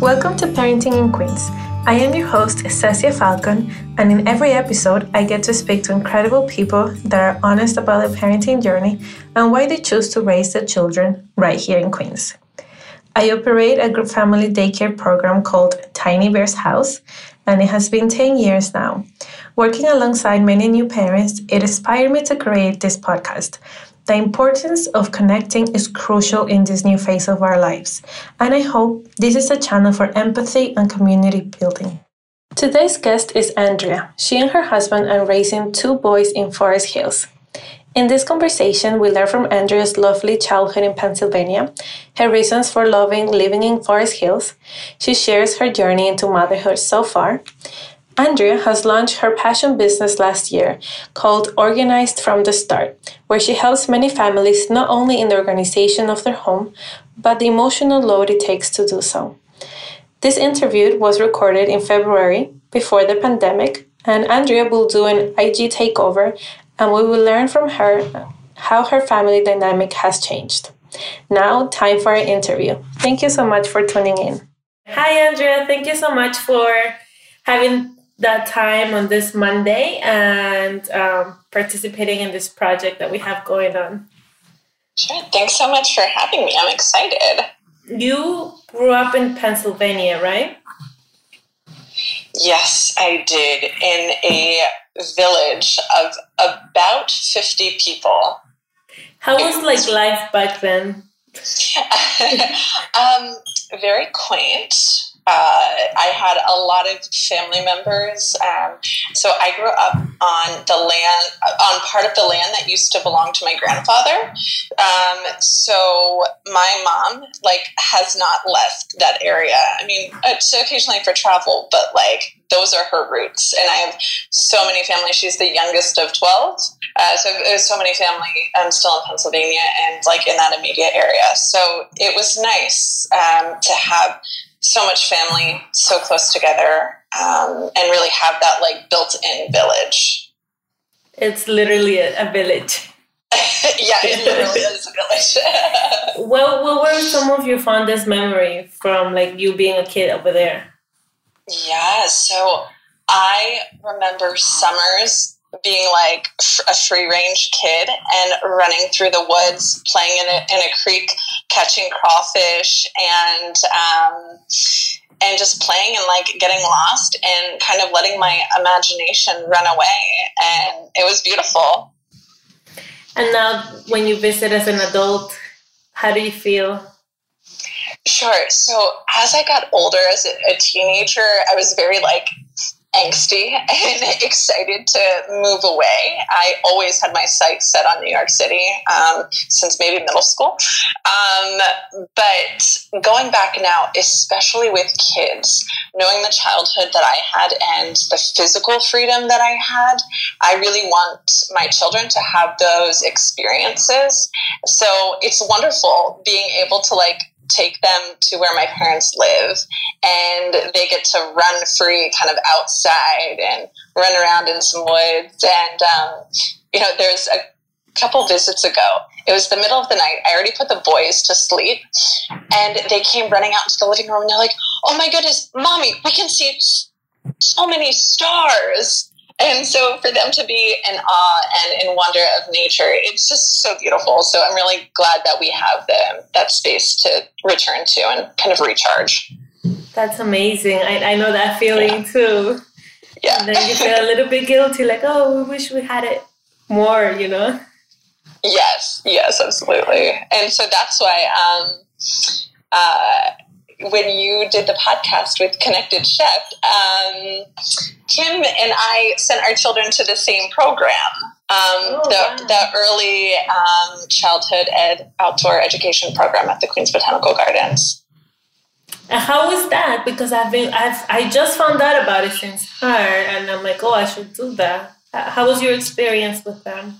Welcome to Parenting in Queens. I am your host, Cesia Falcon, and in every episode, I get to speak to incredible people that are honest about their parenting journey and why they choose to raise their children right here in Queens. I operate a group family daycare program called Tiny Bears House, and it has been 10 years now. Working alongside many new parents, it inspired me to create this podcast the importance of connecting is crucial in this new phase of our lives, and I hope this is a channel for empathy and community building. Today's guest is Andrea. She and her husband are raising two boys in Forest Hills. In this conversation, we learn from Andrea's lovely childhood in Pennsylvania, her reasons for loving living in Forest Hills. She shares her journey into motherhood so far, Andrea has launched her passion business last year called Organized from the Start, where she helps many families not only in the organization of their home, but the emotional load it takes to do so. This interview was recorded in February before the pandemic, and Andrea will do an IG takeover and we will learn from her how her family dynamic has changed. Now, time for our interview. Thank you so much for tuning in. Hi, Andrea. Thank you so much for having that time on this Monday and um, participating in this project that we have going on. Sure. Thanks so much for having me. I'm excited. You grew up in Pennsylvania, right? Yes, I did. In a village of about 50 people. How was like life back then? um, very quaint uh, I had a lot of family members. Um, so I grew up on the land, on part of the land that used to belong to my grandfather. Um, so my mom, like, has not left that area. I mean, so occasionally for travel, but like, those are her roots. And I have so many family. She's the youngest of 12. Uh, so there's so many family um, still in Pennsylvania and like in that immediate area. So it was nice um, to have so much family so close together um, and really have that like built-in village. It's literally a, a village. Yeah it literally is a village. Well what were some of your fondest memory from like you being a kid over there? Yeah so i remember summers being like a free range kid and running through the woods, playing in a, in a creek, catching crawfish, and um, and just playing and like getting lost and kind of letting my imagination run away, and it was beautiful. And now, when you visit as an adult, how do you feel? Sure. So as I got older, as a, a teenager, I was very like angsty and excited to move away. I always had my sights set on New York City um, since maybe middle school. Um, but going back now, especially with kids, knowing the childhood that I had and the physical freedom that I had, I really want my children to have those experiences. So it's wonderful being able to like take them to where my parents live and they get to run free kind of outside and run around in some woods. And um, you know there's a couple visits ago. It was the middle of the night. I already put the boys to sleep and they came running out into the living room and they're like oh my goodness mommy we can see so many stars and so for them to be in awe and in wonder of nature, it's just so beautiful. So I'm really glad that we have the, that space to return to and kind of recharge. That's amazing. I, I know that feeling yeah. too. Yeah. And then you feel a little bit guilty, like, oh, we wish we had it more, you know? Yes, yes, absolutely. And so that's why um, uh, when you did the podcast with Connected Chef, um, Kim and I sent our children to the same program. Um, oh, the, wow. the early um, childhood ed outdoor education program at the Queens Botanical Gardens. And how was that? Because I've been I've I just found out about it since her, and I'm like, oh, I should do that. How was your experience with them?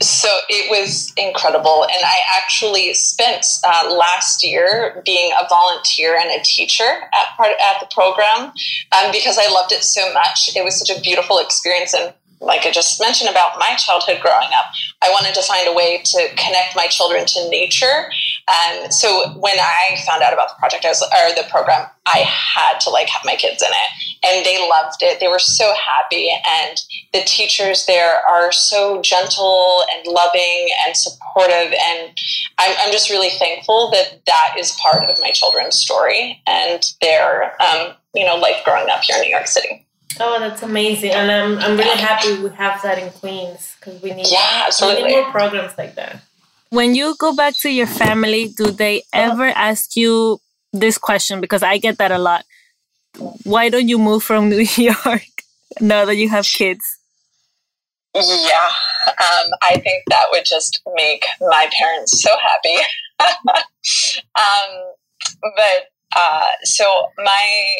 So it was incredible. And I actually spent uh, last year being a volunteer and a teacher at part at the program um, because I loved it so much. It was such a beautiful experience. And like I just mentioned about my childhood growing up, I wanted to find a way to connect my children to nature And so when I found out about the project, I was or the program, I had to like have my kids in it, and they loved it. They were so happy, and the teachers there are so gentle and loving and supportive, and I'm, I'm just really thankful that that is part of my children's story and their um, you know life growing up here in New York City. Oh, that's amazing, and I'm I'm really happy we have that in Queens because we need yeah, absolutely. We need more programs like that. When you go back to your family, do they ever ask you this question? Because I get that a lot. Why don't you move from New York now that you have kids? Yeah, um, I think that would just make my parents so happy. um, but uh, so my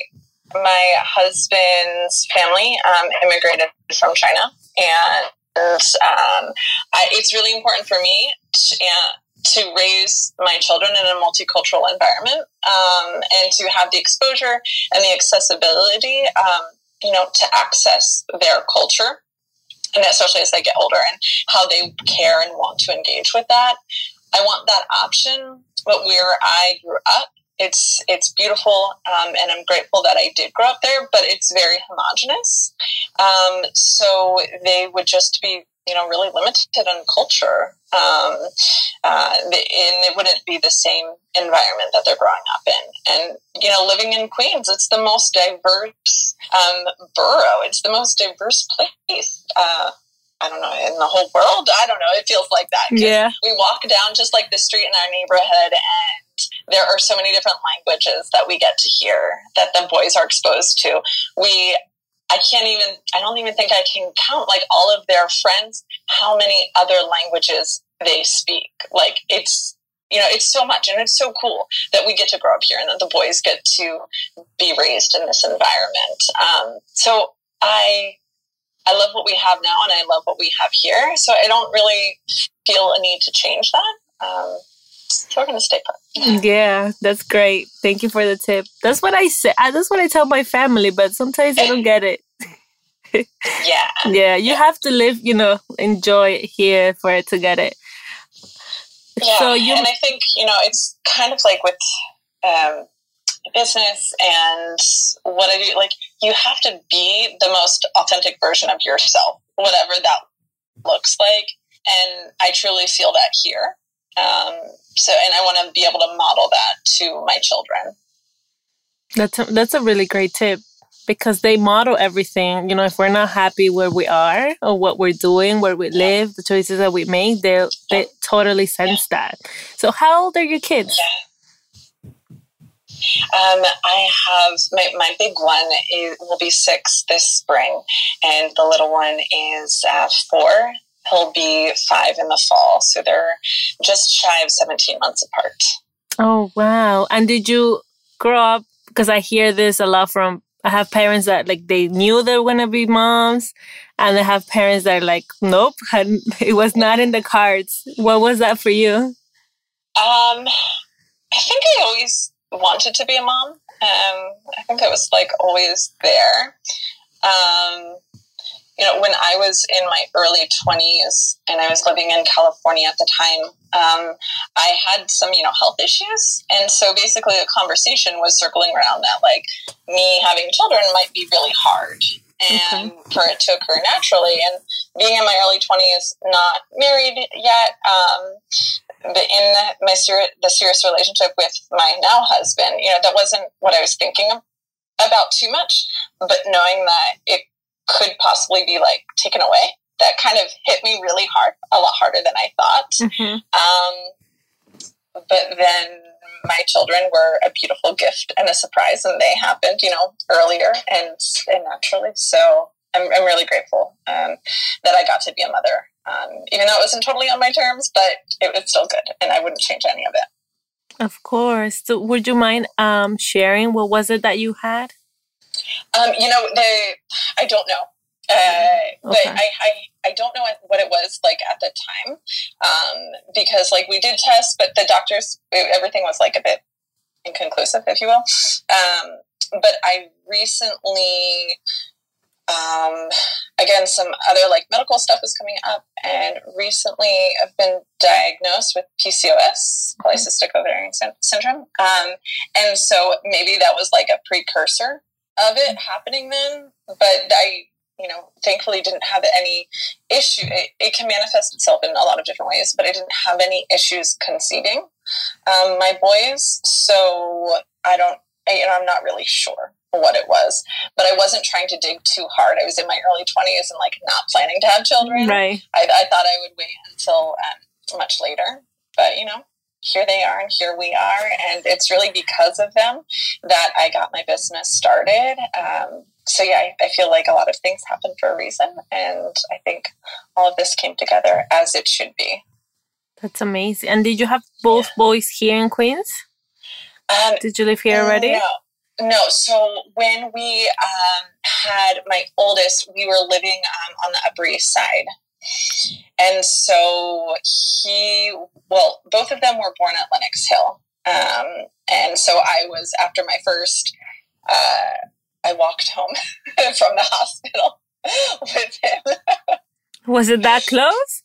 my husband's family um, immigrated from China, and um, I, it's really important for me to, uh, to, raise my children in a multicultural environment um, and to have the exposure and the accessibility, um, you know, to access their culture, and especially as they get older and how they care and want to engage with that. I want that option, but where I grew up it's it's beautiful um, and i'm grateful that i did grow up there but it's very homogenous um, so they would just be you know really limited in culture um, uh, and it wouldn't be the same environment that they're growing up in and you know living in queens it's the most diverse um, borough it's the most diverse place uh, I don't know, in the whole world. I don't know. It feels like that. Yeah. We walk down just like the street in our neighborhood and there are so many different languages that we get to hear that the boys are exposed to. We I can't even I don't even think I can count like all of their friends how many other languages they speak. Like it's you know, it's so much and it's so cool that we get to grow up here and that the boys get to be raised in this environment. Um, so I I love what we have now and I love what we have here. So I don't really feel a need to change that. Um, so we're gonna stay put. Yeah, that's great. Thank you for the tip. That's what I say. That's what I tell my family, but sometimes they don't get it. yeah. Yeah, you have to live, you know, enjoy it here for it to get it. Yeah, so you, and I think you know it's kind of like with um, business and what I do. Like you have to be the most authentic version of yourself, whatever that looks like. And I truly feel that here. Um, so, and I want to be able to model that to my children. That's a, that's a really great tip because they model everything. You know, if we're not happy where we are or what we're doing, where we live, the choices that we make, they they totally sense yeah. that. So, how old are your kids? Yeah. Um, I have my, my big one is, will be six this spring, and the little one is uh, four he'll be five in the fall. So they're just shy of 17 months apart. Oh, wow. And did you grow up? Because I hear this a lot from, I have parents that like they knew they were going to be moms. And I have parents that are like, nope, it was not in the cards. What was that for you? Um, I think I always wanted to be a mom. Um, I think I was like always there. Um, you know, when I was in my early 20s and I was living in California at the time, um, I had some, you know, health issues. And so basically the conversation was circling around that, like, me having children might be really hard and okay. for it to occur naturally. And being in my early 20s, not married yet, um, but in my ser- the serious relationship with my now husband, you know, that wasn't what I was thinking about too much. But knowing that it could possibly be like taken away. That kind of hit me really hard, a lot harder than I thought. Mm-hmm. Um, but then my children were a beautiful gift and a surprise, and they happened, you know, earlier and, and naturally. So I'm, I'm really grateful um, that I got to be a mother, um, even though it wasn't totally on my terms, but it was still good, and I wouldn't change any of it. Of course. So, would you mind um, sharing what was it that you had? Um, you know, the I don't know. Uh, okay. But I, I, I don't know what it was like at the time um, because like we did tests, but the doctors everything was like a bit inconclusive, if you will. Um, but I recently um, again, some other like medical stuff is coming up, and recently I've been diagnosed with PCOS, polycystic ovarian syndrome, um, and so maybe that was like a precursor of it happening then. But I, you know, thankfully didn't have any issue. It, it can manifest itself in a lot of different ways, but I didn't have any issues conceiving um, my boys, so I don't. I, you know, I'm not really sure what it was. But I wasn't trying to dig too hard. I was in my early 20s and like not planning to have children. Right. I, I thought I would wait until um, much later. But, you know, here they are and here we are. And it's really because of them that I got my business started. Um, so, yeah, I, I feel like a lot of things happen for a reason. And I think all of this came together as it should be. That's amazing. And did you have both yeah. boys here in Queens? Um, did you live here already? No, no, so when we um, had my oldest, we were living um, on the Upper East Side. And so he, well, both of them were born at Lenox Hill. Um, and so I was, after my first, uh, I walked home from the hospital with him. was it that close?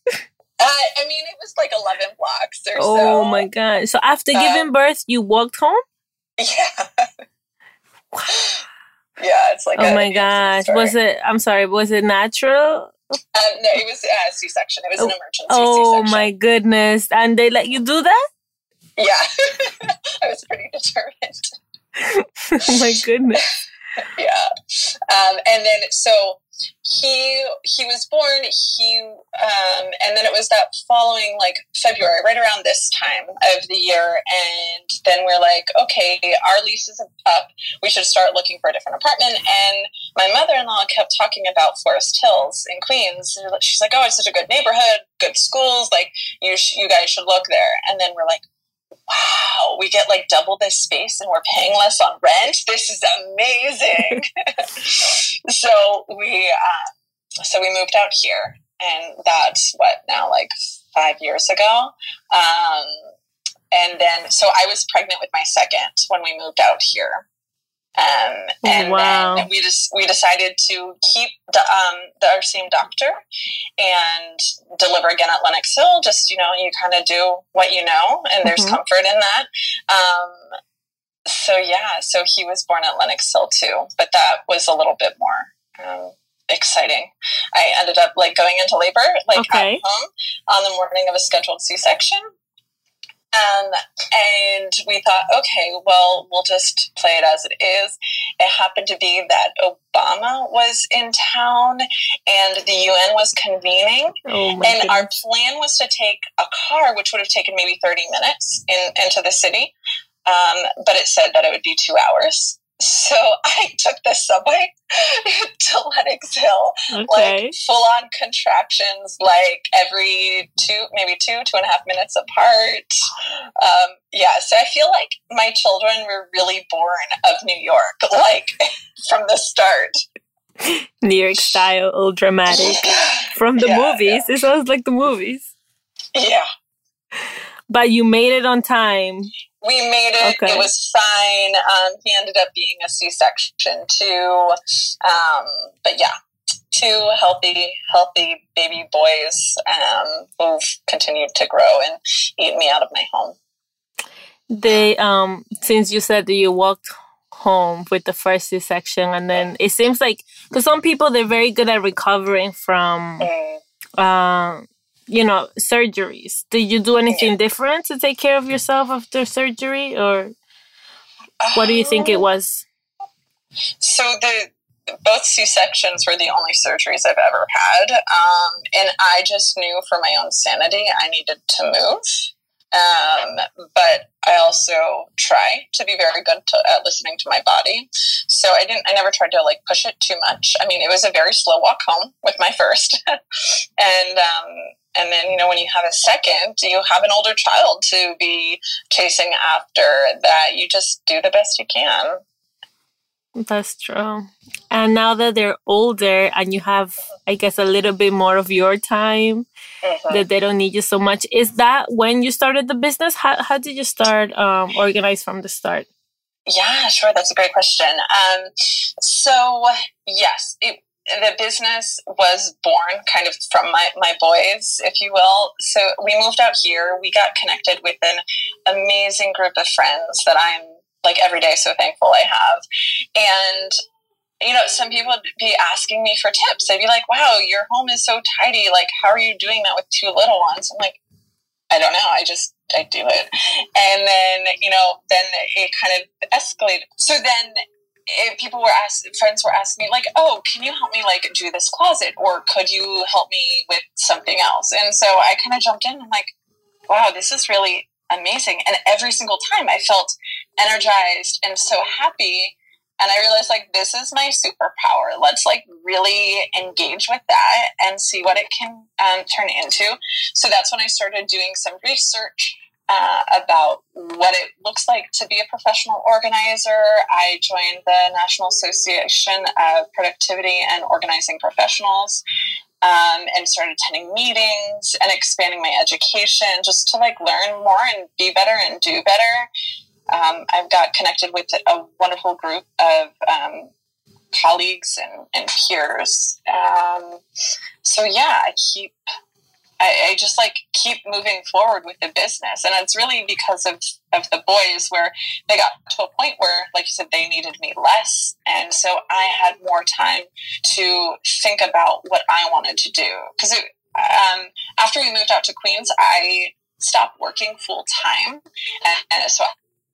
Uh, I mean, it was like 11 blocks or oh, so. Oh my God. So after giving um, birth, you walked home? Yeah. yeah, it's like. Oh my gosh! Was it? I'm sorry. Was it natural? Um, no, it was a C-section. It was an emergency. Oh C-section. my goodness! And they let you do that? Yeah, I was pretty determined. oh my goodness! yeah, um, and then so he he was born he um, and then it was that following like february right around this time of the year and then we're like okay our lease is up. We should start looking for a different apartment. And my mother-in-law kept talking about forest hills in queens. She's like oh it's such a good neighborhood good schools like you sh- you guys should look there. And then we're like wow, we get like double this space and we're paying less on rent. This is amazing. so we, uh, so we moved out here, and that's what now, like five years ago. Um, and then, so I was pregnant with my second when we moved out here. Um, and wow. then we just we decided to keep the, um, the, our same doctor and deliver again at Lenox Hill. Just you know, you kind of do what you know, and there's mm-hmm. comfort in that. Um, so yeah, so he was born at Lenox Hill too, but that was a little bit more um, exciting. I ended up like going into labor like okay. at home on the morning of a scheduled C section. Um, and we thought, okay, well, we'll just play it as it is. It happened to be that Obama was in town and the UN was convening. Oh and goodness. our plan was to take a car, which would have taken maybe 30 minutes in, into the city. Um, but it said that it would be two hours. So I took the subway to Lenox Hill, okay. like full on contractions, like every two, maybe two, two and a half minutes apart. Um, yeah, so I feel like my children were really born of New York, like from the start. New York style, all dramatic. From the yeah, movies. Yeah. It sounds like the movies. Yeah. But you made it on time. We made it. Okay. It was fine. Um, he ended up being a C-section too. Um, but yeah, two healthy, healthy baby boys um, who've continued to grow and eat me out of my home. They, um, since you said that you walked home with the first C-section, and then it seems like because some people they're very good at recovering from. Mm. Uh, you know, surgeries. Did you do anything different to take care of yourself after surgery, or what do you think it was? So the both C sections were the only surgeries I've ever had, um, and I just knew for my own sanity I needed to move. Um, but I also try to be very good to, at listening to my body. So I didn't, I never tried to like push it too much. I mean, it was a very slow walk home with my first. and, um, and then, you know, when you have a second, you have an older child to be chasing after that you just do the best you can. That's true. And now that they're older and you have, I guess, a little bit more of your time, mm-hmm. that they don't need you so much, is that when you started the business? How, how did you start um, organize from the start? Yeah, sure. That's a great question. Um, so, yes, it, the business was born kind of from my, my boys, if you will. So we moved out here. We got connected with an amazing group of friends that I'm like every day so thankful I have. And you know, some people would be asking me for tips. They'd be like, wow, your home is so tidy. Like, how are you doing that with two little ones? I'm like, I don't know. I just, I do it. And then, you know, then it kind of escalated. So then people were asking, friends were asking me, like, oh, can you help me, like, do this closet? Or could you help me with something else? And so I kind of jumped in. I'm like, wow, this is really amazing. And every single time I felt energized and so happy and I realized like this is my superpower. Let's like really engage with that and see what it can um, turn into. So that's when I started doing some research uh, about what it looks like to be a professional organizer. I joined the National Association of Productivity and Organizing Professionals. Um, and started attending meetings and expanding my education just to like learn more and be better and do better um, I've got connected with a wonderful group of um, colleagues and, and peers. Um, so yeah, I keep, I, I, just like keep moving forward with the business, and it's really because of of the boys where they got to a point where, like you said, they needed me less, and so I had more time to think about what I wanted to do. Because um, after we moved out to Queens, I stopped working full time, and, and so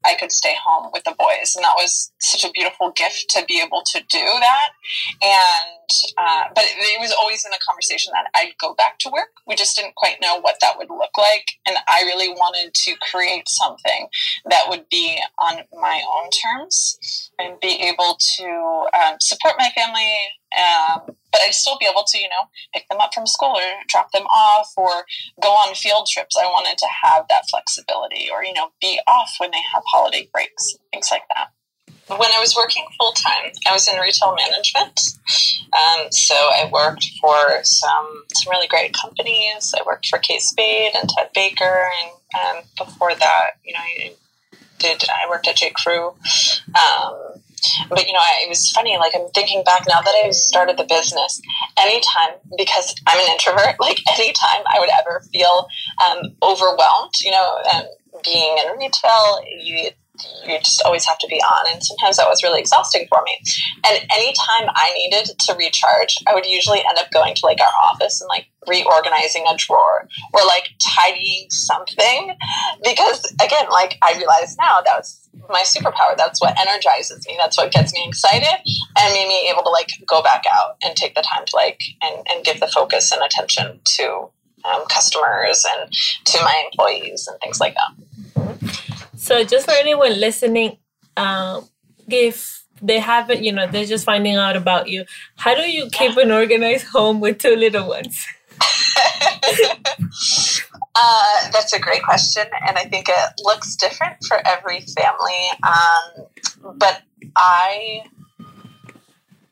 I could stay home with the boys, and that was such a beautiful gift to be able to do that. And uh, but it, it was always in a conversation that I'd go back to work. We just didn't quite know what that would look like, and I really wanted to create something that would be on my own terms and be able to um, support my family um, but I'd still be able to, you know, pick them up from school or drop them off or go on field trips. I wanted to have that flexibility or, you know, be off when they have holiday breaks, things like that. When I was working full time, I was in retail management. Um, so I worked for some some really great companies. I worked for Kate Spade and Ted Baker, and um, before that, you know, I did I worked at J. Crew. Um, but you know, I, it was funny. Like I'm thinking back now that I started the business. Anytime, because I'm an introvert, like anytime I would ever feel um, overwhelmed, you know, um, being in retail, you you just always have to be on. And sometimes that was really exhausting for me. And anytime I needed to recharge, I would usually end up going to like our office and like reorganizing a drawer or like tidying something. Because again, like I realize now that was my superpower. That's what energizes me. That's what gets me excited and made me able to like go back out and take the time to like and, and give the focus and attention to um, customers and to my employees and things like that. So, just for anyone listening, um, if they haven't, you know, they're just finding out about you, how do you keep an organized home with two little ones? uh, that's a great question, and I think it looks different for every family. Um, but I,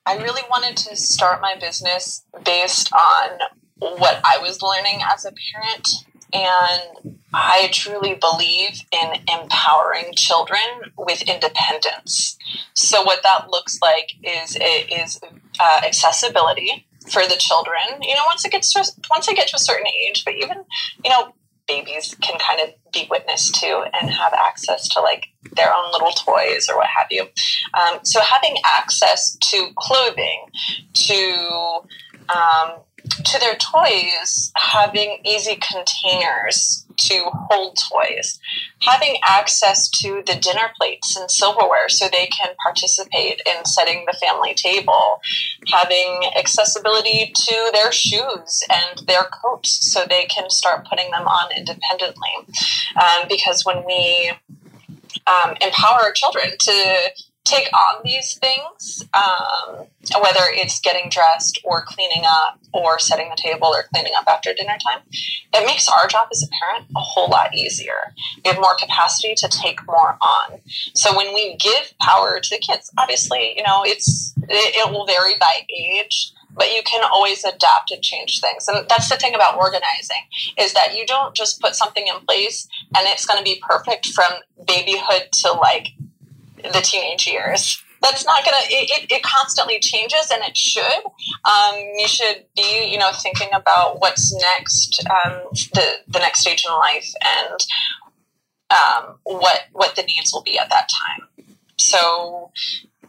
I really wanted to start my business based on what I was learning as a parent and I truly believe in empowering children with independence. So, what that looks like is is uh, accessibility for the children. You know, once it gets to once they get to a certain age, but even you know, babies can kind of be witness to and have access to like their own little toys or what have you. Um, so, having access to clothing, to um, to their toys, having easy containers to hold toys, having access to the dinner plates and silverware so they can participate in setting the family table, having accessibility to their shoes and their coats so they can start putting them on independently. Um, because when we um, empower children to take on these things, um, whether it's getting dressed or cleaning up or setting the table or cleaning up after dinner time, it makes our job as a parent a whole lot easier. We have more capacity to take more on. So when we give power to the kids, obviously, you know, it's it, it will vary by age but you can always adapt and change things and that's the thing about organizing is that you don't just put something in place and it's going to be perfect from babyhood to like the teenage years. that's not gonna it, it, it, constantly changes and it should. Um, you should be you know thinking about what's next um, the the next stage in life and um, what what the needs will be at that time. So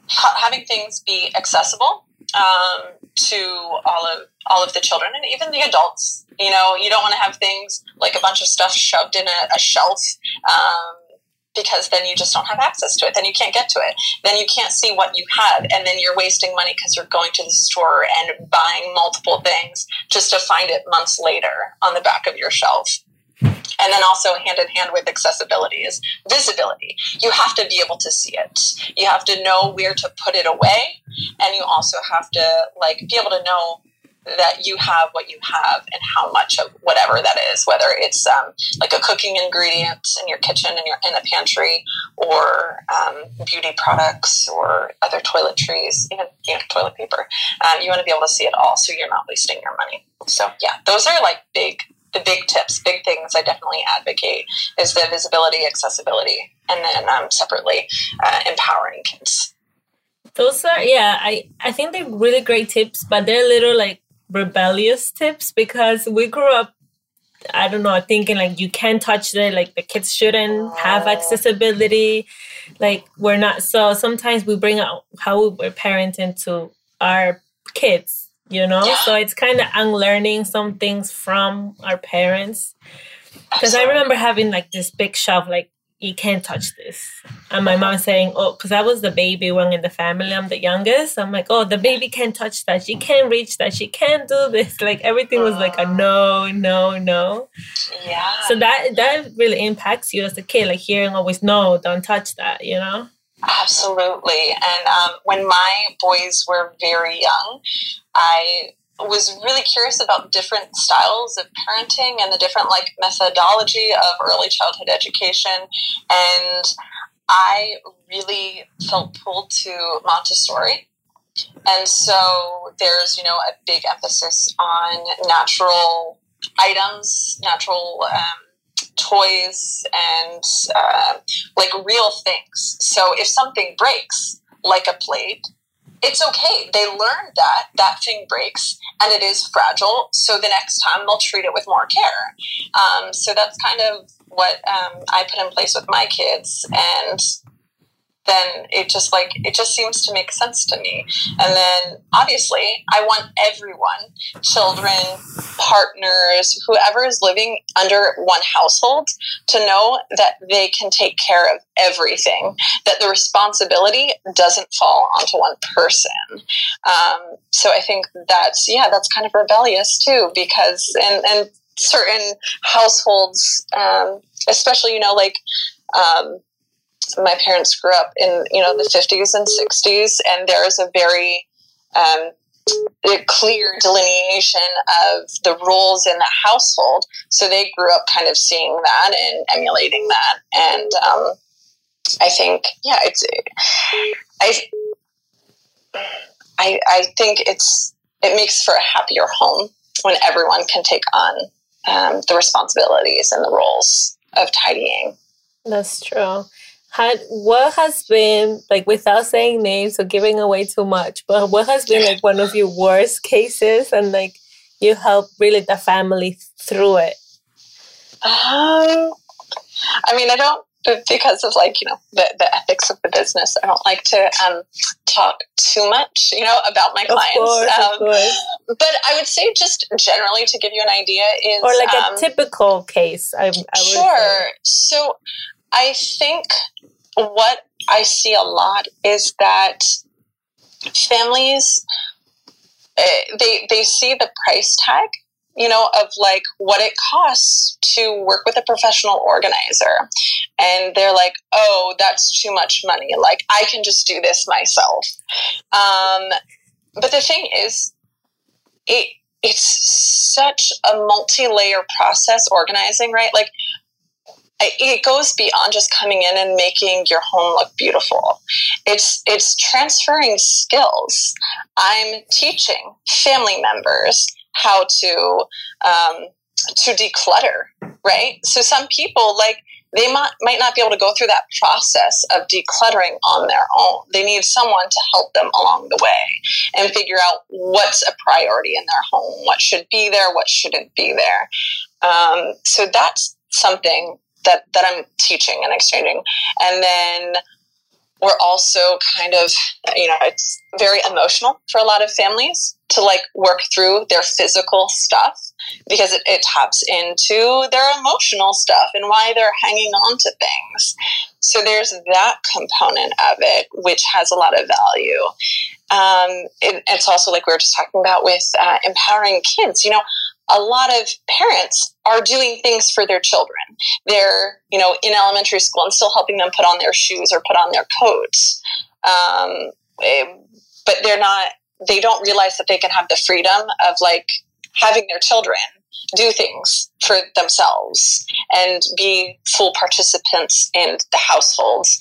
ha- having things be accessible um, to all of all of the children and even the adults. You know you don't want to have things like a bunch of stuff shoved in a, a shelf um, because then you just don't have access to it. Then you can't get to it. Then you can't see what you have. And then you're wasting money because you're going to the store and buying multiple things just to find it months later on the back of your shelf. And then also hand in hand with accessibility is visibility. You have to be able to see it. You have to know where to put it away. And you also have to like be able to know that you have what you have and how much of whatever that is, whether it's um, like a cooking ingredient in your kitchen and your in a pantry, or um, beauty products, or other toiletries, even you know, toilet paper. Um, you want to be able to see it all, so you're not wasting your money. So yeah, those are like big the big tips, big things I definitely advocate is the visibility, accessibility, and then um, separately uh, empowering kids. Those are yeah, I I think they're really great tips, but they're a little like rebellious tips because we grew up I don't know, thinking like you can't touch it, like the kids shouldn't have oh. accessibility. Like we're not so sometimes we bring out how we're parenting to our kids, you know? Yeah. So it's kind of unlearning some things from our parents. Because I remember having like this big shelf, like you can't touch this. And my mom saying, oh, because I was the baby one in the family, I'm the youngest. I'm like, oh, the baby can't touch that. She can't reach that. She can't do this. Like everything was like a no, no, no. Yeah. So that that really impacts you as a kid, like hearing always no, don't touch that. You know. Absolutely. And um, when my boys were very young, I was really curious about different styles of parenting and the different like methodology of early childhood education. And i really felt pulled to montessori. And so there's you know a big emphasis on natural items natural um, toys and uh, like real things. So if something breaks like a plate it's okay. They learned that that thing breaks and it is fragile. So the next time they'll treat it with more care. Um, so that's kind of what um, I put in place with my kids. And then it just like it just seems to make sense to me. And then obviously i want everyone children partners whoever is living under one household to know that they can take care of everything that the responsibility doesn't fall onto one person. Um, so i think that's yeah that's kind of rebellious too because and and certain households um, especially you know like um, my parents grew up in you know the 50s and 60s and there's a very um, a clear delineation of the roles in the household. So they grew up kind of seeing that and emulating that. And um, i think yeah it's I, I i think it's it makes for a happier home when everyone can take on um, the responsibilities and the roles of tidying. That's true had what has been like without saying names or giving away too much but what has been like one of your worst cases and like you help really the family through it? Um i mean i don't because of like you know the, the ethics of the business i don't like to um, talk too much you know about my clients course, um, but i would say just generally to give you an idea is or like um, a typical case I, I sure say. so i think what I see a lot is that families eh, they they see the price tag you know of like what it costs to work with a professional organizer. And they're like oh that's too much money. Like i can just do this myself. Um, but the thing is it it's such a multi-layer process organizing right? Like it goes beyond just coming in and making your home look beautiful. It's it's transferring skills. I'm teaching family members how to um, to declutter. Right. So some people like they might, might not be able to go through that process of decluttering on their own. They need someone to help them along the way and figure out what's a priority in their home, what should be there, what shouldn't be there. Um, so that's something that, that I'm teaching and exchanging. And then we're also kind of, you know, it's very emotional for a lot of families to like work through their physical stuff because it, it taps into their emotional stuff and why they're hanging on to things. So there's that component of it, which has a lot of value. Um, it, it's also like we were just talking about with uh, empowering kids. You know, a lot of parents are doing things for their children. They're, you know, in elementary school and still helping them put on their shoes or put on their coats. Um, eh, but they're not, they don't realize that they can have the freedom of like having their children do things for themselves and be full participants in the households.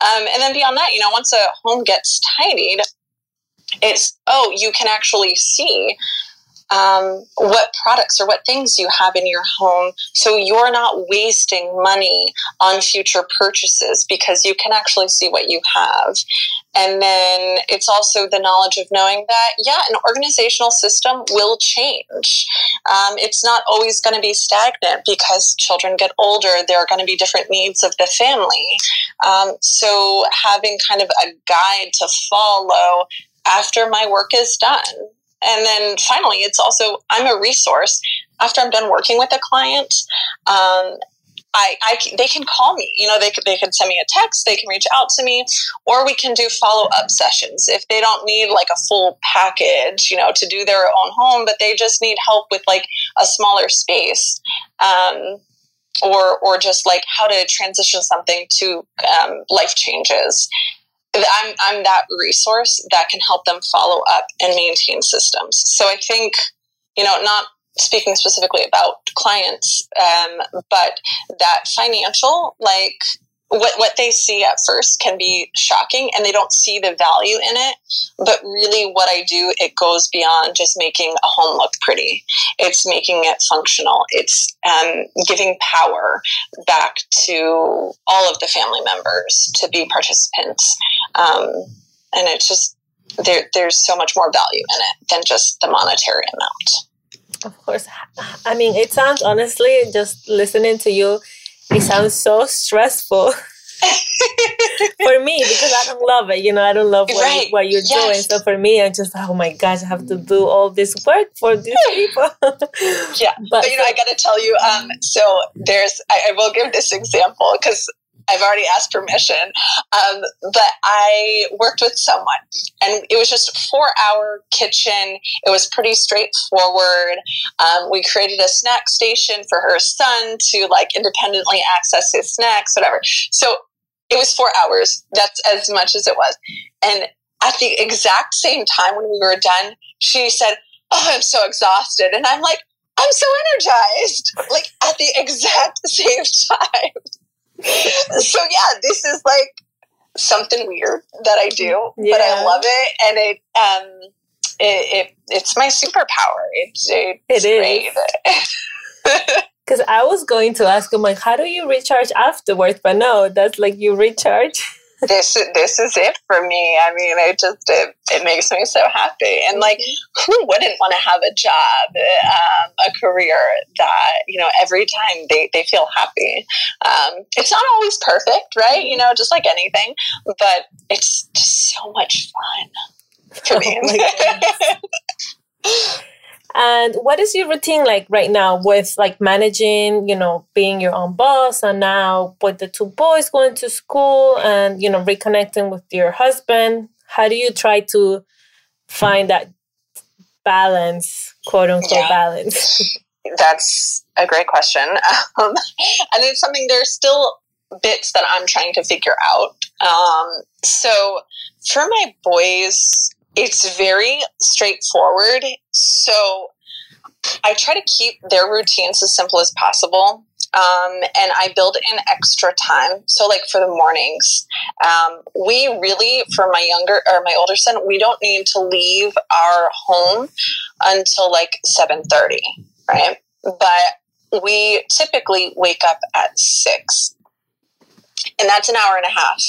Um, and then beyond that, you know, once a home gets tidied, it's, oh, you can actually see um, what products or what things you have in your home so you're not wasting money on future purchases because you can actually see what you have. And then it's also the knowledge of knowing that, yeah, an organizational system will change. Um, it's not always going to be stagnant because children get older. There are going to be different needs of the family. Um, so having kind of a guide to follow after my work is done and then finally, it's also, I'm a resource. After I'm done working with a client, um, I, I, they can call me. You know, they could, they can send me a text, they can reach out to me, or we can do follow up sessions if they don't need like a full package, you know, to do their own home, but they just need help with like a smaller space. Um, or, or just like how to transition something to um, life changes. I'm, I'm that resource that can help them follow up and maintain systems. So I think, you know, not speaking specifically about clients, um, but that financial, like what, what they see at first can be shocking and they don't see the value in it. But really, what I do, it goes beyond just making a home look pretty. It's making it functional. It's um, giving power back to all of the family members to be participants. Um, and it's just, there, there's so much more value in it than just the monetary amount. Of course. I mean, it sounds honestly, just listening to you, it sounds so stressful for me because I don't love it. You know, I don't love what, right. you, what you're yes. doing. So for me, I'm just oh my gosh, I have to do all this work for these people. yeah, but, but, you know, I got to tell you. Um, so there's I, I will give this example because I've already asked permission. Um, but I worked with someone and it was just four hour kitchen. It was pretty straightforward. Um, we created a snack station for her son to like independently access his snacks, whatever. So it was four hours. That's as much as it was. And at the exact same time when we were done, she said, Oh, I'm so exhausted. And I'm like, I'm so energized. Like at the exact same time so yeah, this is like something weird that I do, yeah. but I love it, and it um it, it it's my superpower. It's, it's it is. Because I was going to ask him like, how do you recharge afterwards? But no, that's like you recharge this this is it for me. I mean, it just it, it makes me so happy. And like, mm-hmm. who wouldn't want to have a job, um, a career that you know every time they they feel happy. Um, it's not always perfect, right? You know, just like anything, but it's just so much fun for me. Oh And what is your routine like right now with like managing, you know, being your own boss and now with the two boys going to school and, you know, reconnecting with your husband? How do you try to find that balance, quote unquote yeah. balance? That's a great question. Um, and it's something there's still bits that I'm trying to figure out. Um, so for my boys, it's very straightforward. So I try to keep their routines as simple as possible. Um, and I build in extra time. So, like for the mornings, um, we really, for my younger or my older son, we don't need to leave our home until like seven thirty, right? But we typically wake up at six and that's an hour and a half.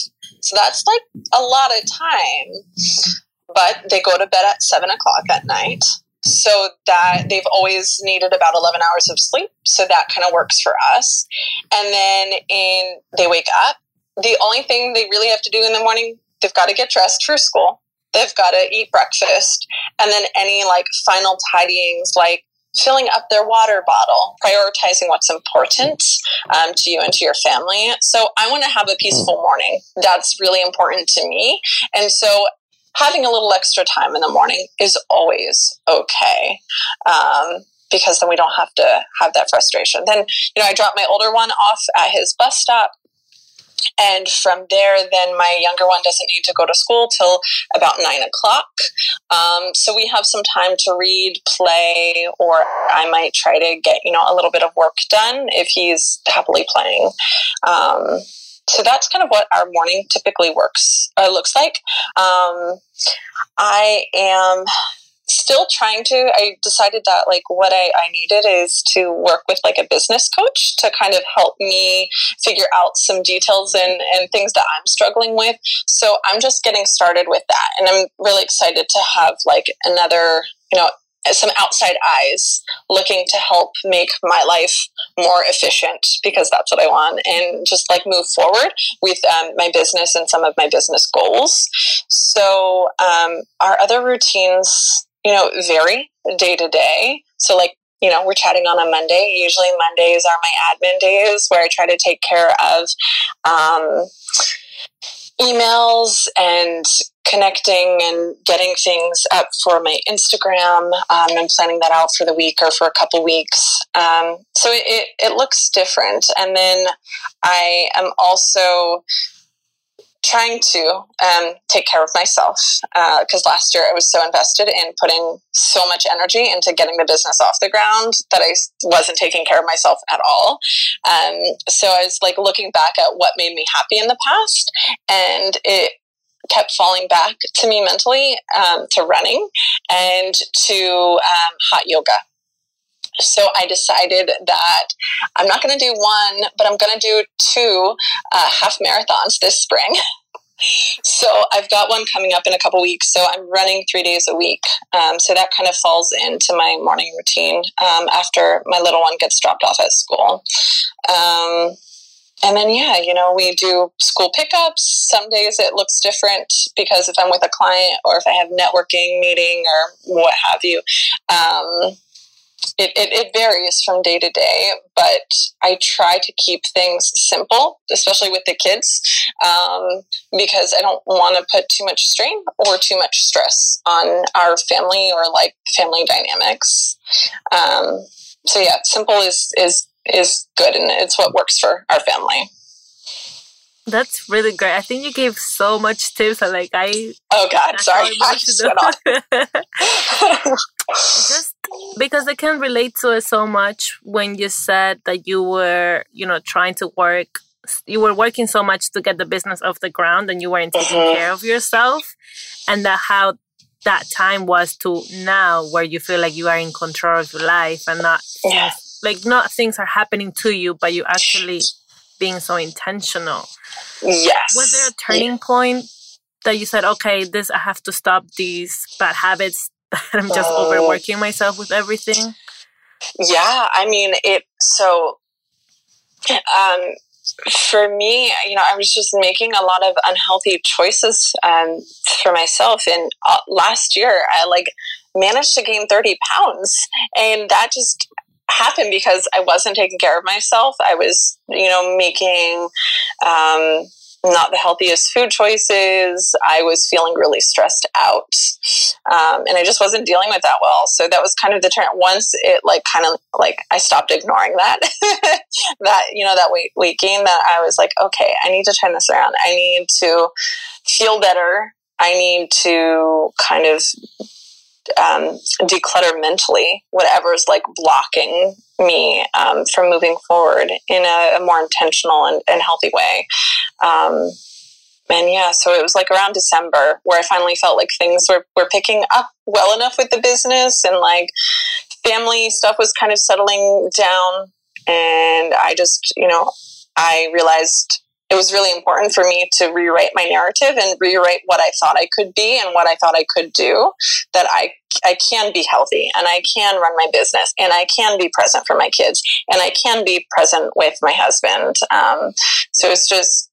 So that's like a lot of time. But they go to bed at seven o'clock at night. So that they've always needed about 11 hours of sleep. So that kind of works for us. And then in, they wake up. The only thing they really have to do in the morning, they've got to get dressed for school. They've got to eat breakfast. And then any like final tidyings, like filling up their water bottle, prioritizing what's important um, to you and to your family. So I want to have a peaceful morning. That's really important to me. And so having a little extra time in the morning is always okay. Um, because then we don't have to have that frustration. Then, you know, I drop my older one off at his bus stop and from there, then my younger one doesn't need to go to school till about nine o'clock. Um, so we have some time to read, play, or I might try to get, you know, a little bit of work done if he's happily playing. Um, so that's kind of what our morning typically works uh, looks like. Um, I am still trying to i decided that like what I, I needed is to work with like a business coach to kind of help me figure out some details and, and things that i'm struggling with so i'm just getting started with that and i'm really excited to have like another you know some outside eyes looking to help make my life more efficient because that's what I want and just like move forward with um, my business and some of my business goals. So, um, our other routines you know, vary day to day. So, like, you know, we're chatting on a Monday. Usually, Mondays are my admin days where I try to take care of um, emails and connecting and getting things up for my Instagram. Um, I'm planning that out for the week or for a couple weeks. Um, so it, it, it looks different. And then I am also trying to um, take care of myself because uh, last year I was so invested in putting so much energy into getting the business off the ground that I wasn't taking care of myself at all. Um, so I was like looking back at what made me happy in the past, and it kept falling back to me mentally um, to running and to um, hot yoga. So I decided that I'm not going to do one, but I'm going to do two uh, half marathons this spring. so I've got one coming up in a couple weeks. So I'm running three days a week. Um, so that kind of falls into my morning routine um, after my little one gets dropped off at school. Um, and then, yeah, you know, we do school pickups. Some days it looks different because if I'm with a client or if I have networking meeting or what have you. It, it, it, varies from day to day, but I try to keep things simple, especially with the kids, um, because I don't want to put too much strain or too much stress on our family or like family dynamics. Um, so yeah, simple is is is good, and it's what works for our family. That's really great. I think you gave so much tips. Like I. Oh God! Sorry, I just went on. just because I can relate to it so much when you said that you were, you know, trying to work. You were working so much to get the business off the ground, and you weren't taking mm-hmm. care of yourself, and that how that time was to now, where you feel like you are in control of your life and not. Yeah. Like not things are happening to you, but you actually being so intentional. Yes. Was there a turning yeah. point that you said, okay, this I have to stop these bad habits that I'm just overworking myself with everything? Yeah, I mean it so um for me, you know, I was just making a lot of unhealthy choices um, for myself. And uh, last year, I like managed to gain 30 pounds. And that just happened because I wasn't taking care of myself. I was, you know, making um, not the healthiest food choices. I was feeling really stressed out. Um, and I just wasn't dealing with that well. So that was kind of the turn. Once it like kind of like I stopped ignoring that, that, you know, that weight, weight gain that I was like, okay, I need to turn this around. I need to feel better. I need to kind of um, declutter mentally whatever is like blocking me um, from moving forward in a, a more intentional and, and healthy way. Um, and yeah, so it was like around December where I finally felt like things were, were picking up well enough with the business and like family stuff was kind of settling down. And I just, you know, I realized it was really important for me to rewrite my narrative and rewrite what I thought I could be and what I thought I could do. That I I can be healthy and I can run my business and I can be present for my kids and I can be present with my husband. Um, so it's just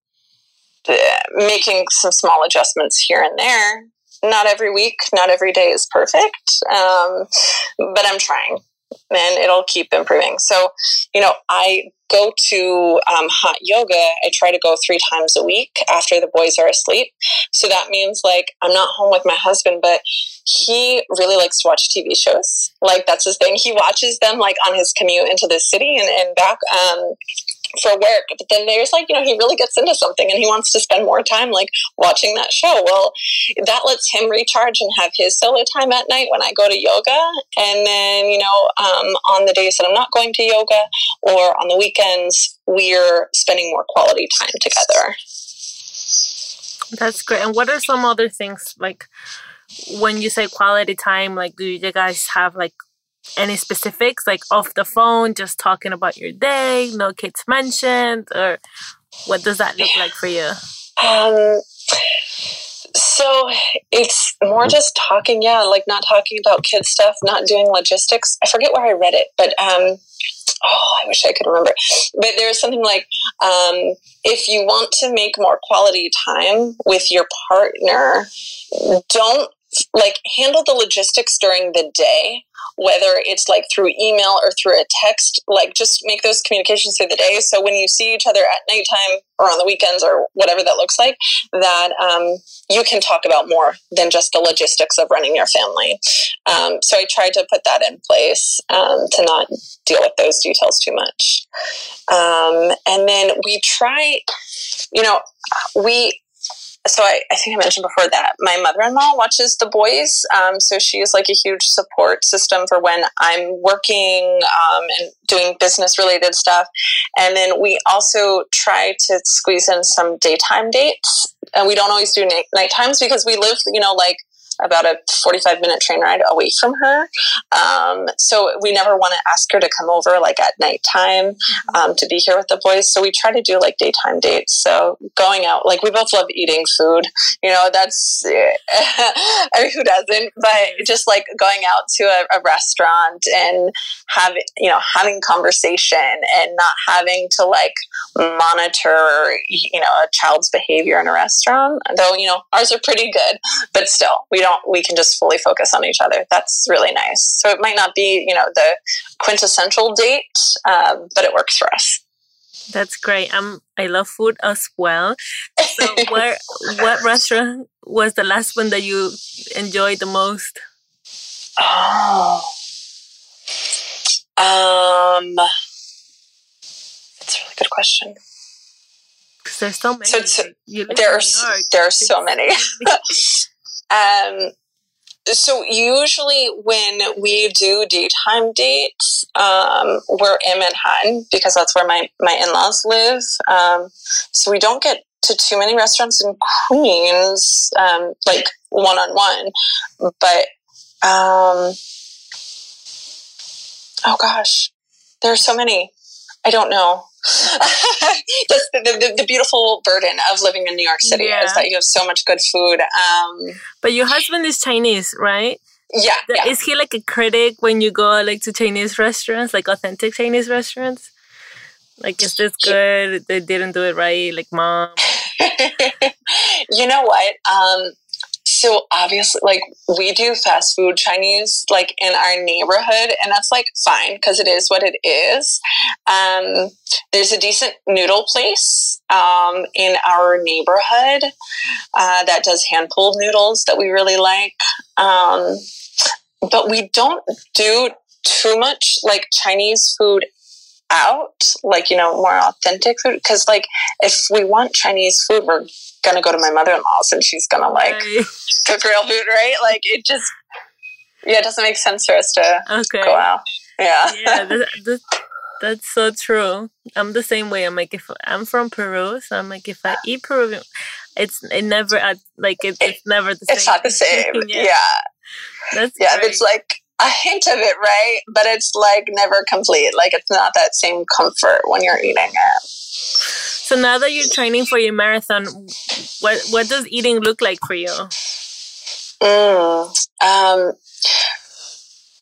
uh, making some small adjustments here and there. Not every week, not every day is perfect, um, but I'm trying and it'll keep improving. So, you know, I go to um, hot yoga. I try to go three times a week after the boys are asleep. So that means like I'm not home with my husband, but he really likes to watch TV shows. Like that's his thing. He watches them like on his commute into the city and, and back. Um, for work. But then there's like, you know, he really gets into something and he wants to spend more time like watching that show. Well, that lets him recharge and have his solo time at night when I go to yoga. And then, you know, um, on the days that I'm not going to yoga or on the weekends, we're spending more quality time together. That's great. And what are some other things like when you say quality time? Like, do you guys have like any specifics like off the phone just talking about your day no kids mentioned or what does that look like for you? Um so it's more just talking yeah like not talking about kid stuff not doing logistics. I forget where i read it but um oh i wish i could remember. But there's something like um if you want to make more quality time with your partner don't like handle the logistics during the day whether it's like through email or through a text like just make those communications through the day. So when you see each other at nighttime or on the weekends or whatever that looks like that um, you can talk about more than just the logistics of running your family. Um, so i tried to put that in place um, to not deal with those details too much. Um, and then we try you know we so I, I, think I mentioned before that my mother-in-law watches the boys. Um, so she is like a huge support system for when I'm working um, and doing business related stuff. And then we also try to squeeze in some daytime dates. And we don't always do night times because we live, you know, like about a 45 minute train ride away from her. Um, so we never want to ask her to come over like at nighttime um, to be here with the boys. So we try to do like daytime dates. So going out, like we both love eating food. You know, that's, I mean, who doesn't? But just like going out to a, a restaurant and having, you know, having conversation and not having to like monitor, you know, a child's behavior in a restaurant. Though, you know, ours are pretty good, but still, we don't we can just fully focus on each other. That's really nice. So it might not be you know the quintessential date uh, but it works for us. That's great. Um i love food as well. So where what restaurant was the last one that you enjoyed the most? Oh. Um that's a really good question. There's so many. So, there are there are so many. Um, so usually when we do daytime dates, um, we're in Manhattan because that's where my, my in-laws live. Um, so we don't get to too many restaurants in Queens, um, like one-on-one, but, um, oh gosh, there are so many. I don't know. That's the, the, the, beautiful burden of living in New York City yeah. is that you have so much good food. Um, but your husband is Chinese, right? Yeah, yeah. Is he like a critic when you go like to Chinese restaurants, like authentic Chinese restaurants? Like, is this good? They didn't do it right. Like, mom. you know what? Um, so obviously like we do fast food chinese like in our neighborhood and that's like fine because it is what it is. Um, there's a decent noodle place um, in our neighborhood uh, that does hand pulled noodles that we really like. Um, but we don't do too much like chinese food out like you know more authentic food because like if we want chinese food we're gonna go to my mother-in-law's and she's gonna like right. cook real food, right? Like it just yeah, it doesn't make sense for us to okay. go out. Yeah, yeah, that, that, that's so true. I'm the same way. I'm like if I'm from Peru, so I'm like if I eat Peruvian, it's it never like it, it's never the same. It's not the same. yeah. yeah. That's yeah. Great. It's like a hint of it, right? But it's like never complete. Like it's not that same comfort when you're eating it. So now that you're training for your marathon, what what does eating look like for you? Mm, um,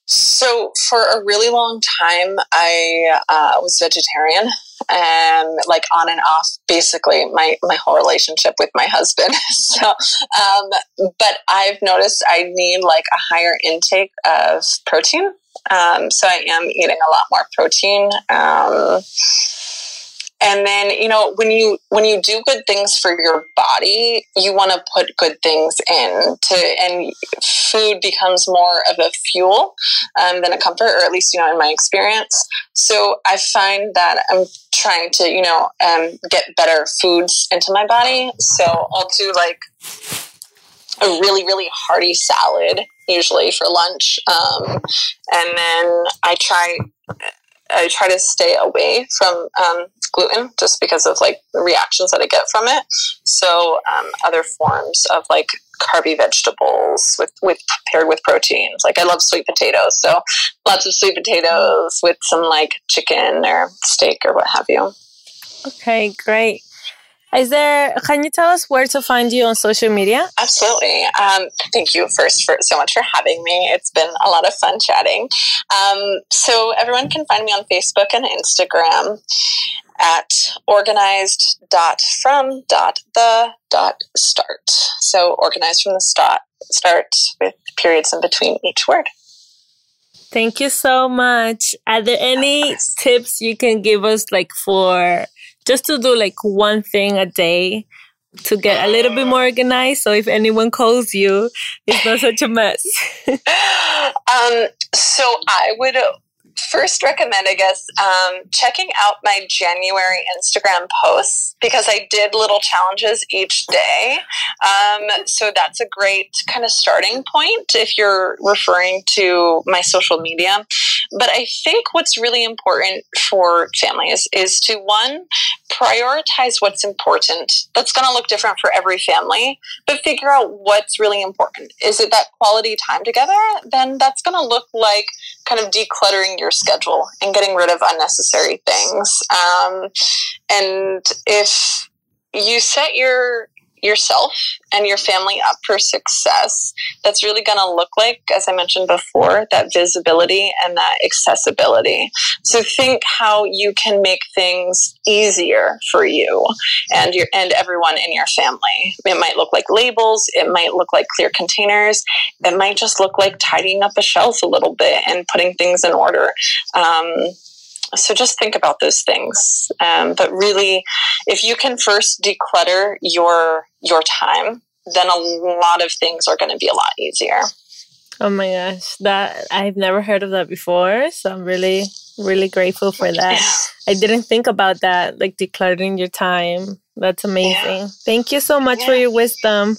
so for a really long time, I uh, was vegetarian and like on and off basically my, my whole relationship with my husband. so, um, but I've noticed I need like a higher intake of protein. Um, so I am eating a lot more protein. Um, and then you know when you when you do good things for your body you want to put good things in to and food becomes more of a fuel um, than a comfort or at least you know in my experience. So i find that i'm trying to you know um, get better foods into my body. So i'll do like a really really hearty salad usually for lunch um, and then i try I try to stay away from um, gluten just because of like the reactions that I get from it. So um, other forms of like carby vegetables with with paired with proteins. Like I love sweet potatoes, so lots of sweet potatoes with some like chicken or steak or what have you. Okay, great. Is there? Can you tell us where to find you on social media? Absolutely. Um, thank you first for so much for having me. It's been a lot of fun chatting. Um, so everyone can find me on Facebook and Instagram at organized dot from dot the dot start. So organized from the start start with periods in between each word. Thank you so much. Are there any tips you can give us like for just to do like one thing a day to get a little bit more organized. So if anyone calls you, it's not such a mess. um, so I would first recommend, I guess, um, checking out my January Instagram posts because I did little challenges each day. Um, so that's a great kind of starting point if you're referring to my social media. But I think what's really important for families is to one, prioritize what's important. That's going to look different for every family, but figure out what's really important. Is it that quality time together? Then that's going to look like kind of decluttering your schedule and getting rid of unnecessary things. Um, and if you set your yourself and your family up for success that's really going to look like as i mentioned before that visibility and that accessibility. So think how you can make things easier for you and your and everyone in your family. It might look like labels it might look like clear containers it might just look like tidying up a shelf a little bit and putting things in order. Um, so just think about those things. Um, but really, if you can first declutter your your time, then a lot of things are going to be a lot easier. Oh my gosh, that I've never heard of that before. So I'm really, really grateful for that. I didn't think about that, like decluttering your time. That's amazing. Yeah. Thank you so much yeah. for your wisdom.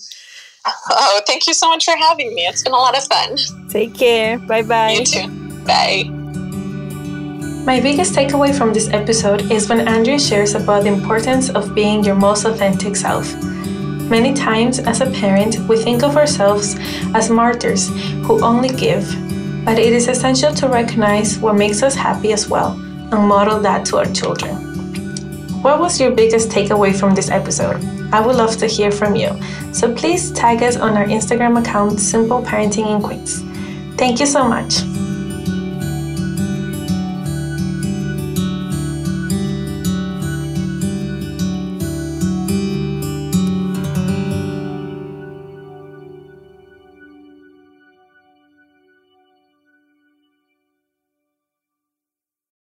Oh, thank you so much for having me. It's been a lot of fun. Take care. Bye bye. You too. Bye. My biggest takeaway from this episode is when Andrea shares about the importance of being your most authentic self. Many times, as a parent, we think of ourselves as martyrs who only give, but it is essential to recognize what makes us happy as well and model that to our children. What was your biggest takeaway from this episode? I would love to hear from you, so please tag us on our Instagram account, Simple Parenting in Queens. Thank you so much.